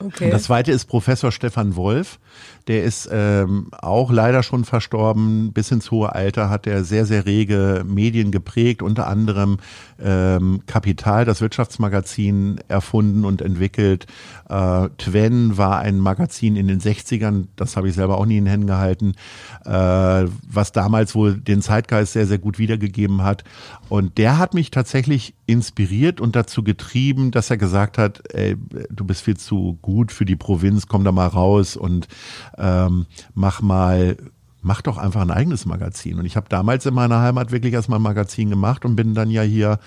Okay. Und das zweite ist Professor Stefan Wolf. Der ist ähm, auch leider schon verstorben. Bis ins hohe Alter hat er sehr, sehr rege Medien geprägt, unter anderem ähm, Kapital, das Wirtschaftsmagazin, erfunden und entwickelt. Äh, Twen war ein Magazin in den 60ern, das habe ich selber auch nie in den Händen gehalten, äh, was damals wohl den Zeitgeist sehr, sehr gut wiedergegeben hat. Und der hat mich tatsächlich inspiriert und dazu getrieben, dass er gesagt hat, ey, du bist viel zu gut für die Provinz, komm da mal raus und ähm, mach mal mach doch einfach ein eigenes Magazin. Und ich habe damals in meiner Heimat wirklich erstmal ein Magazin gemacht und bin dann ja hier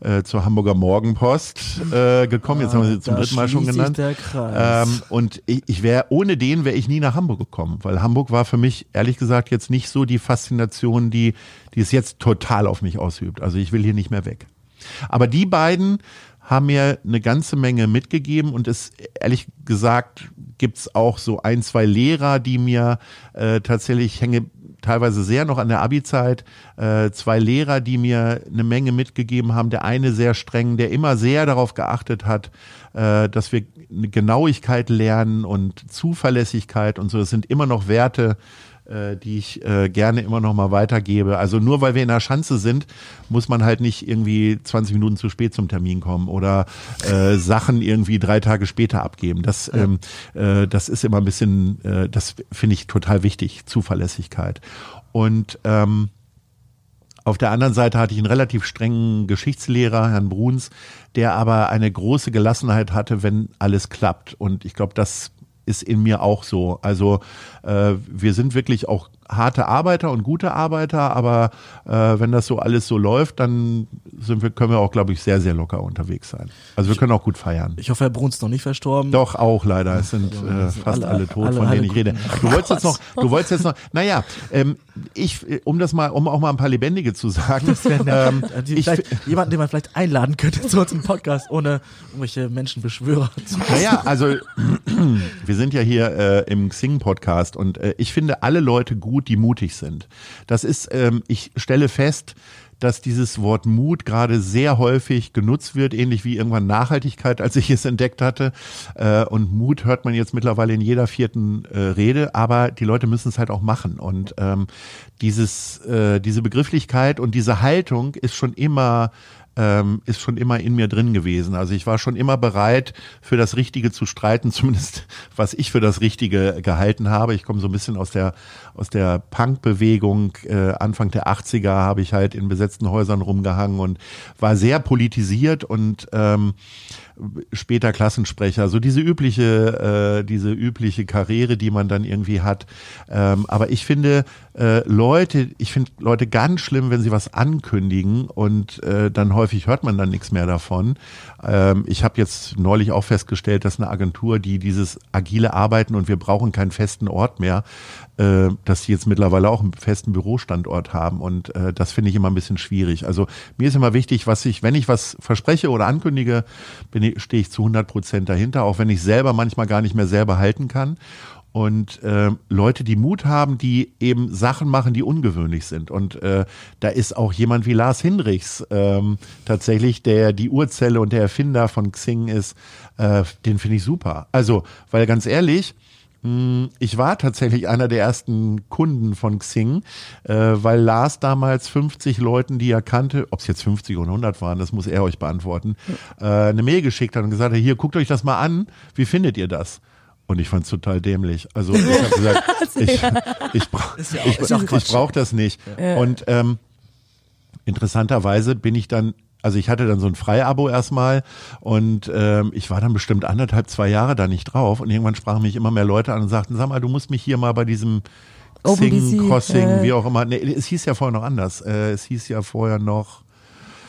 äh, zur Hamburger Morgenpost äh, gekommen. Jetzt haben wir sie zum Da dritten Mal schon genannt. der Kreis. Ähm, und ich, ich wäre, ohne den wäre ich nie nach Hamburg gekommen, weil Hamburg war für mich, ehrlich gesagt, jetzt nicht so die Faszination, die, die es jetzt total auf mich ausübt. Also ich will hier nicht mehr weg. Aber die beiden haben mir eine ganze Menge mitgegeben und es ehrlich gesagt gibt's auch so ein, zwei Lehrer, die mir äh, tatsächlich ich hänge teilweise sehr noch an der Abi-Zeit, äh, zwei Lehrer, die mir eine Menge mitgegeben haben. Der eine sehr streng, der immer sehr darauf geachtet hat, äh, dass wir Genauigkeit lernen und Zuverlässigkeit und so. Das sind immer noch Werte, äh, die ich äh, gerne immer noch mal weitergebe. Also nur weil wir in der Schanze sind, muss man halt nicht irgendwie 20 Minuten zu spät zum Termin kommen oder äh, Sachen irgendwie drei Tage später abgeben. Das, ähm, äh, das ist immer ein bisschen, äh, das finde ich total wichtig, Zuverlässigkeit. Und ähm, auf der anderen Seite hatte ich einen relativ strengen Geschichtslehrer, Herrn Bruns, der aber eine große Gelassenheit hatte, wenn alles klappt. Und ich glaube, das ist in mir auch so. Also äh, wir sind wirklich auch harte Arbeiter und gute Arbeiter, aber äh, wenn das so alles so läuft, dann sind wir, können wir auch, glaube ich, sehr, sehr locker unterwegs sein. Also wir können auch gut feiern. Ich hoffe, Herr Bruns ist noch nicht verstorben. Doch, auch leider. Es sind äh, fast alle- alle, tot, alle- von alle denen ich rede. Du wolltest jetzt noch, du wolltest jetzt noch, naja, ähm, ich, um das mal, um auch mal ein paar Lebendige zu sagen, ähm, Äh, ich, jemanden, den man vielleicht einladen könnte zu uns im Podcast, ohne irgendwelche Menschenbeschwörer zu Naja, also wir sind ja hier äh, im Xing-Podcast und äh, ich finde alle Leute gut, die mutig sind. Das ist, ähm, ich stelle fest, dass dieses Wort Mut gerade sehr häufig genutzt wird, ähnlich wie irgendwann Nachhaltigkeit, als ich es entdeckt hatte. Äh, und Mut hört man jetzt mittlerweile in jeder vierten äh, Rede, aber die Leute müssen es halt auch machen. Und ähm, dieses, äh, diese Begrifflichkeit und diese Haltung ist schon immer ähm, ist schon immer in mir drin gewesen. Also ich war schon immer bereit, für das Richtige zu streiten, zumindest was ich für das Richtige gehalten habe. Ich komme so ein bisschen aus der aus der Punk-Bewegung. Äh, Anfang der 80er habe ich halt in besetzten Häusern rumgehangen und war sehr politisiert und ähm, später Klassensprecher, so diese übliche, äh, diese übliche Karriere, die man dann irgendwie hat. Ähm, aber ich finde äh, Leute, ich finde Leute ganz schlimm, wenn sie was ankündigen und äh, dann häufig hört man dann nichts mehr davon. Ähm, ich habe jetzt neulich auch festgestellt, dass eine Agentur, die dieses agile Arbeiten und wir brauchen keinen festen Ort mehr, äh, dass sie jetzt mittlerweile auch einen festen Bürostandort haben und äh, das finde ich immer ein bisschen schwierig. Also mir ist immer wichtig, was ich, wenn ich was verspreche oder ankündige, stehe ich zu 100 Prozent dahinter, auch wenn ich selber manchmal gar nicht mehr selber halten kann und äh, Leute, die Mut haben, die eben Sachen machen, die ungewöhnlich sind. Und äh, da ist auch jemand wie Lars Hinrichs ähm, tatsächlich, der die Urzelle und der Erfinder von Xing ist, äh, den finde ich super. Also, weil ganz ehrlich, hm, ich war tatsächlich einer der ersten Kunden von Xing, äh, weil Lars damals 50 Leuten, die er kannte, ob es jetzt 50 oder 100 waren, das muss er euch beantworten, äh, eine Mail geschickt hat und gesagt hat, hier, guckt euch das mal an, wie findet ihr das? Und ich fand es total dämlich. Also ich habe gesagt, ich, ich brauche ja ich, ich, ich brauch das nicht. Ja. Und ähm, interessanterweise bin ich dann also ich hatte dann so ein Freiabo erstmal und ähm, ich war dann bestimmt anderthalb, zwei Jahre da nicht drauf und irgendwann sprachen mich immer mehr Leute an und sagten, sag mal, du musst mich hier mal bei diesem Sing, Crossing, äh. wie auch immer. Nee, es hieß ja vorher noch anders. Äh, es hieß ja vorher noch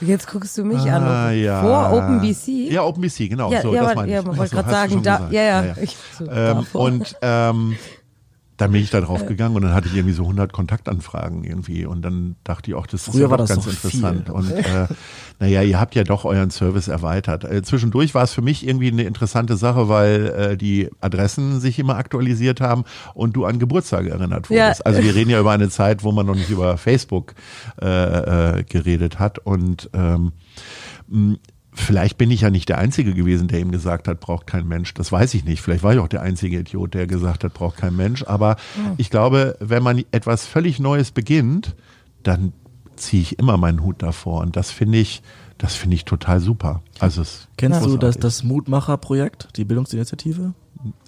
Jetzt guckst du mich ah, an. Ja. Vor OpenBC? Ja, OpenBC, genau. Ja, so, ja, das meine ich. Ja, man wollte gerade sagen, da, ja, ja. ja, Ich, so, ähm, und ähm, dann bin ich da drauf gegangen und dann hatte ich irgendwie so 100 Kontaktanfragen irgendwie und dann dachte ich auch, das Früher ist ja ganz das interessant. Viel. Und äh, naja, ihr habt ja doch euren Service erweitert. Äh, zwischendurch war es für mich irgendwie eine interessante Sache, weil äh, die Adressen sich immer aktualisiert haben und du an Geburtstage erinnert wurdest. Ja. Also wir reden ja über eine Zeit, wo man noch nicht über Facebook äh, äh, geredet hat und ähm, vielleicht bin ich ja nicht der Einzige gewesen, der ihm gesagt hat, braucht kein Mensch. Das weiß ich nicht. Vielleicht war ich auch der einzige Idiot, der gesagt hat, braucht kein Mensch. Aber ja. ich glaube, wenn man etwas völlig Neues beginnt, dann ziehe ich immer meinen Hut davor. Und das finde ich, das finde ich total super. Also es Kennst du das, das Mutmacher-Projekt, die Bildungsinitiative?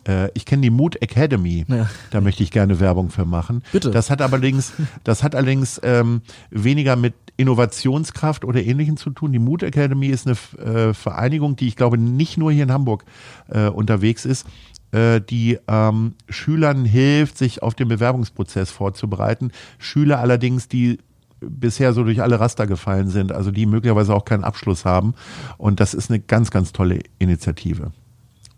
Äh, ich kenne die Mood Academy. Ja. Da möchte ich gerne Werbung für machen. Bitte. Das hat allerdings, das hat allerdings ähm, weniger mit Innovationskraft oder Ähnlichem zu tun. Die Mood Academy ist eine äh, Vereinigung, die ich glaube nicht nur hier in Hamburg äh, unterwegs ist, äh, die ähm, Schülern hilft, sich auf den Bewerbungsprozess vorzubereiten. Schüler allerdings, die bisher so durch alle Raster gefallen sind, also die möglicherweise auch keinen Abschluss haben. Und das ist eine ganz, ganz tolle Initiative.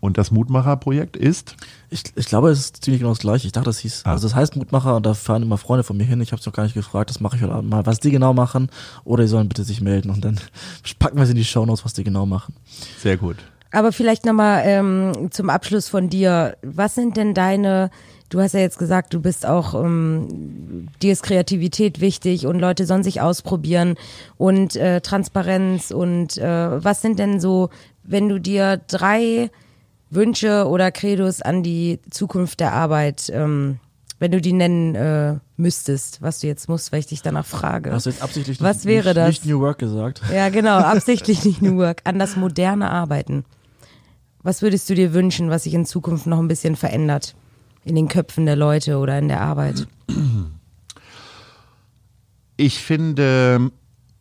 Und das Mutmacher-Projekt ist? Ich, ich glaube, es ist ziemlich genau das gleiche. Ich dachte, das hieß, ah. also das heißt Mutmacher und da fahren immer Freunde von mir hin. Ich habe es noch gar nicht gefragt, das mache ich heute mal, was die genau machen. Oder die sollen bitte sich melden und dann packen wir es in die Shownotes, was die genau machen. Sehr gut. Aber vielleicht nochmal ähm, zum Abschluss von dir. Was sind denn deine, du hast ja jetzt gesagt, du bist auch, ähm, dir ist Kreativität wichtig und Leute sollen sich ausprobieren und äh, Transparenz und äh, was sind denn so, wenn du dir drei Wünsche oder Credos an die Zukunft der Arbeit, ähm, wenn du die nennen äh, müsstest, was du jetzt musst, weil ich dich danach frage. Hast du jetzt absichtlich was nicht, wäre nicht, das? nicht New Work gesagt? Ja, genau, absichtlich nicht New Work, an das moderne Arbeiten. Was würdest du dir wünschen, was sich in Zukunft noch ein bisschen verändert? In den Köpfen der Leute oder in der Arbeit? Ich finde,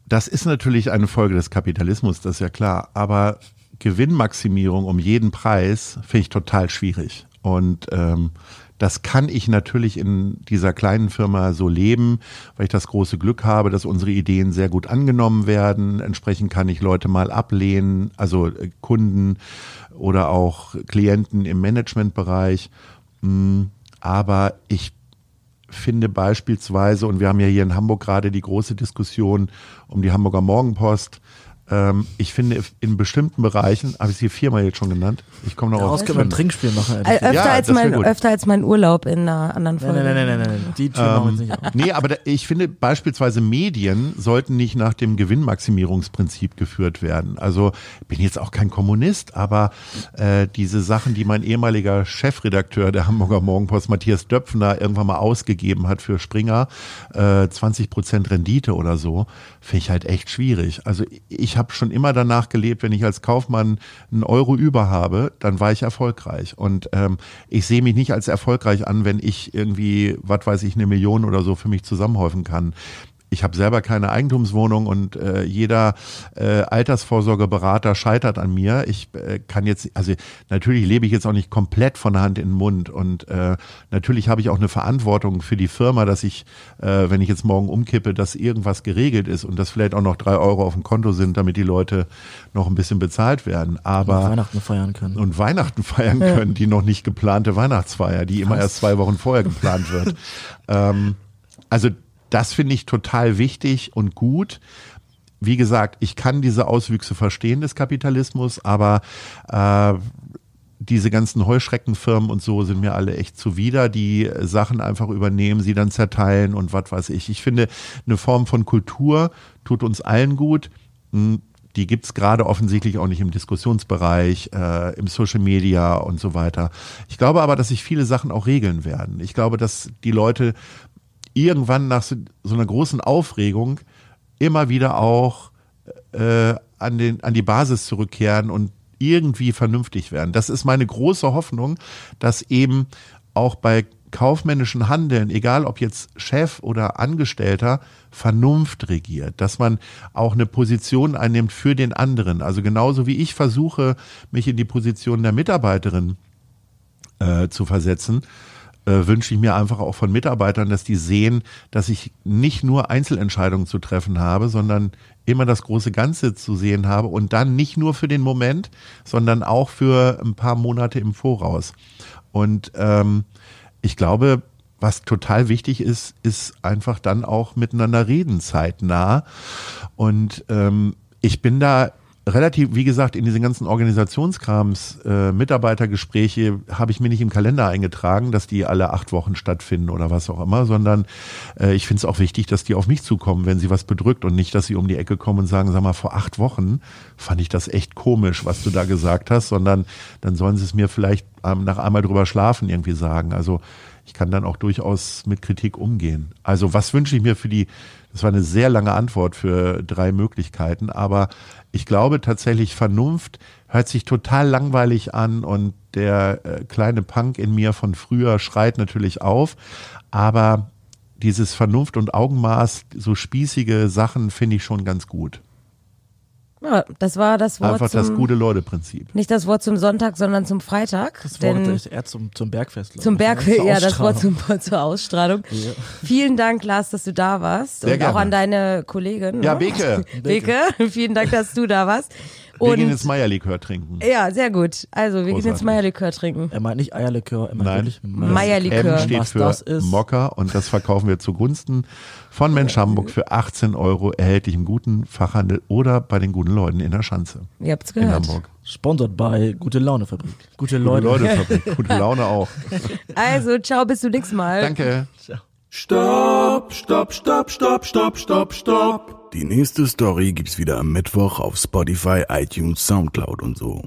das ist natürlich eine Folge des Kapitalismus, das ist ja klar. Aber Gewinnmaximierung um jeden Preis finde ich total schwierig. Und ähm, das kann ich natürlich in dieser kleinen Firma so leben, weil ich das große Glück habe, dass unsere Ideen sehr gut angenommen werden. Entsprechend kann ich Leute mal ablehnen, also äh, Kunden oder auch Klienten im Managementbereich. Hm, aber ich finde beispielsweise, und wir haben ja hier in Hamburg gerade die große Diskussion um die Hamburger Morgenpost, ähm, ich finde, in bestimmten Bereichen, habe ich sie viermal jetzt schon genannt, ich komme noch ja, auf. können wir ein Trinkspiel machen. Äh, öfter, ja, als mein, öfter als mein Urlaub in einer anderen Folge. Nein, nein, nein, nein, nein. die Tür ähm, machen wir nicht auf. Nee, aber da, ich finde beispielsweise Medien sollten nicht nach dem Gewinnmaximierungsprinzip geführt werden. Also bin jetzt auch kein Kommunist, aber äh, diese Sachen, die mein ehemaliger Chefredakteur der Hamburger Morgenpost, Matthias Döpfner, irgendwann mal ausgegeben hat für Springer, äh, 20 Prozent Rendite oder so, finde ich halt echt schwierig. Also ich ich habe schon immer danach gelebt, wenn ich als Kaufmann einen Euro über habe, dann war ich erfolgreich. Und ähm, ich sehe mich nicht als erfolgreich an, wenn ich irgendwie, was weiß ich, eine Million oder so für mich zusammenhäufen kann ich habe selber keine Eigentumswohnung und äh, jeder äh, Altersvorsorgeberater scheitert an mir. Ich äh, kann jetzt, also natürlich lebe ich jetzt auch nicht komplett von Hand in den Mund und äh, natürlich habe ich auch eine Verantwortung für die Firma, dass ich, äh, wenn ich jetzt morgen umkippe, dass irgendwas geregelt ist und dass vielleicht auch noch drei Euro auf dem Konto sind, damit die Leute noch ein bisschen bezahlt werden. Aber und Weihnachten feiern können. Und Weihnachten feiern können, die noch nicht geplante Weihnachtsfeier, die immer erst zwei Wochen vorher geplant wird. ähm, also das finde ich total wichtig und gut. Wie gesagt, ich kann diese Auswüchse verstehen des Kapitalismus, aber äh, diese ganzen Heuschreckenfirmen und so sind mir alle echt zuwider, die Sachen einfach übernehmen, sie dann zerteilen und was weiß ich. Ich finde, eine Form von Kultur tut uns allen gut. Hm, die gibt's gerade offensichtlich auch nicht im Diskussionsbereich, äh, im Social Media und so weiter. Ich glaube aber, dass sich viele Sachen auch regeln werden. Ich glaube, dass die Leute irgendwann nach so, einer großen Aufregung immer wieder auch äh, an, den, an die Basis zurückkehren und irgendwie vernünftig werden. Das ist meine große Hoffnung, dass eben auch bei kaufmännischen Handeln, egal ob jetzt Chef oder Angestellter, Vernunft regiert, dass man auch eine Position einnimmt für den anderen. Also genauso wie ich versuche, mich in die Position der Mitarbeiterin äh, zu versetzen, äh, wünsche ich mir einfach auch von Mitarbeitern, dass die sehen, dass ich nicht nur Einzelentscheidungen zu treffen habe, sondern immer das große Ganze zu sehen habe und dann nicht nur für den Moment, sondern auch für ein paar Monate im Voraus. Und ähm, ich glaube, was total wichtig ist, ist einfach dann auch miteinander reden zeitnah. Und ähm, ich bin da relativ, wie gesagt, in diesen ganzen Organisationskrams, äh, Mitarbeitergespräche habe ich mir nicht im Kalender eingetragen, dass die alle acht Wochen stattfinden oder was auch immer, sondern äh, ich finde es auch wichtig, dass die auf mich zukommen, wenn sie was bedrückt und nicht, dass sie um die Ecke kommen und sagen, sag mal, vor acht Wochen fand ich das echt komisch, was du da gesagt hast, sondern dann sollen sie es mir vielleicht ähm, nach einmal drüber schlafen irgendwie sagen. Also ich kann dann auch durchaus mit Kritik umgehen. Also was wünsche ich mir für die, das war eine sehr lange Antwort für drei Möglichkeiten, aber ich glaube tatsächlich, Vernunft hört sich total langweilig an und der äh, kleine Punk in mir von früher schreit natürlich auf. Aber dieses Vernunft und Augenmaß, so spießige Sachen finde ich schon ganz gut. Ja, das war das Wort Einfach zum, das gute Leute-Prinzip. Nicht das Wort zum Sonntag, sondern zum Freitag. Das denn Wort ist eher zum, zum Bergfest. zum glaube ich, Berg, ne? Ja, das Wort zum, zur Ausstrahlung. Ja. Vielen Dank, Lars, dass du da warst. Sehr und gerne. auch an deine Kollegin. Ja, ne? Beke. Beke, vielen Dank, dass du da warst. Wir Und gehen jetzt Meierlikör trinken. ja, sehr gut. Also, wir gehen Großartig. jetzt Meierlikör trinken. Er meint nicht Eierlikör, er meint Nein. wirklich Meierlikör. M steht Was für das ist. Mocker und das verkaufen wir zugunsten von Mensch Hamburg für 18 Euro erhältlich im guten Fachhandel oder bei den guten Leuten in der Schanze Ihr habt's in gehört. Hamburg. Sponsored bei Gute Laune Fabrik. Gute Gute Leute. Leute, Fabrik, gute Laune auch. Also, ciao, bis zum nächsten Mal. Danke. Stopp, stopp, stopp, stopp, stopp, stopp, stopp. Die nächste Story gibt's wieder am Mittwoch auf Spotify, iTunes, Soundcloud und so.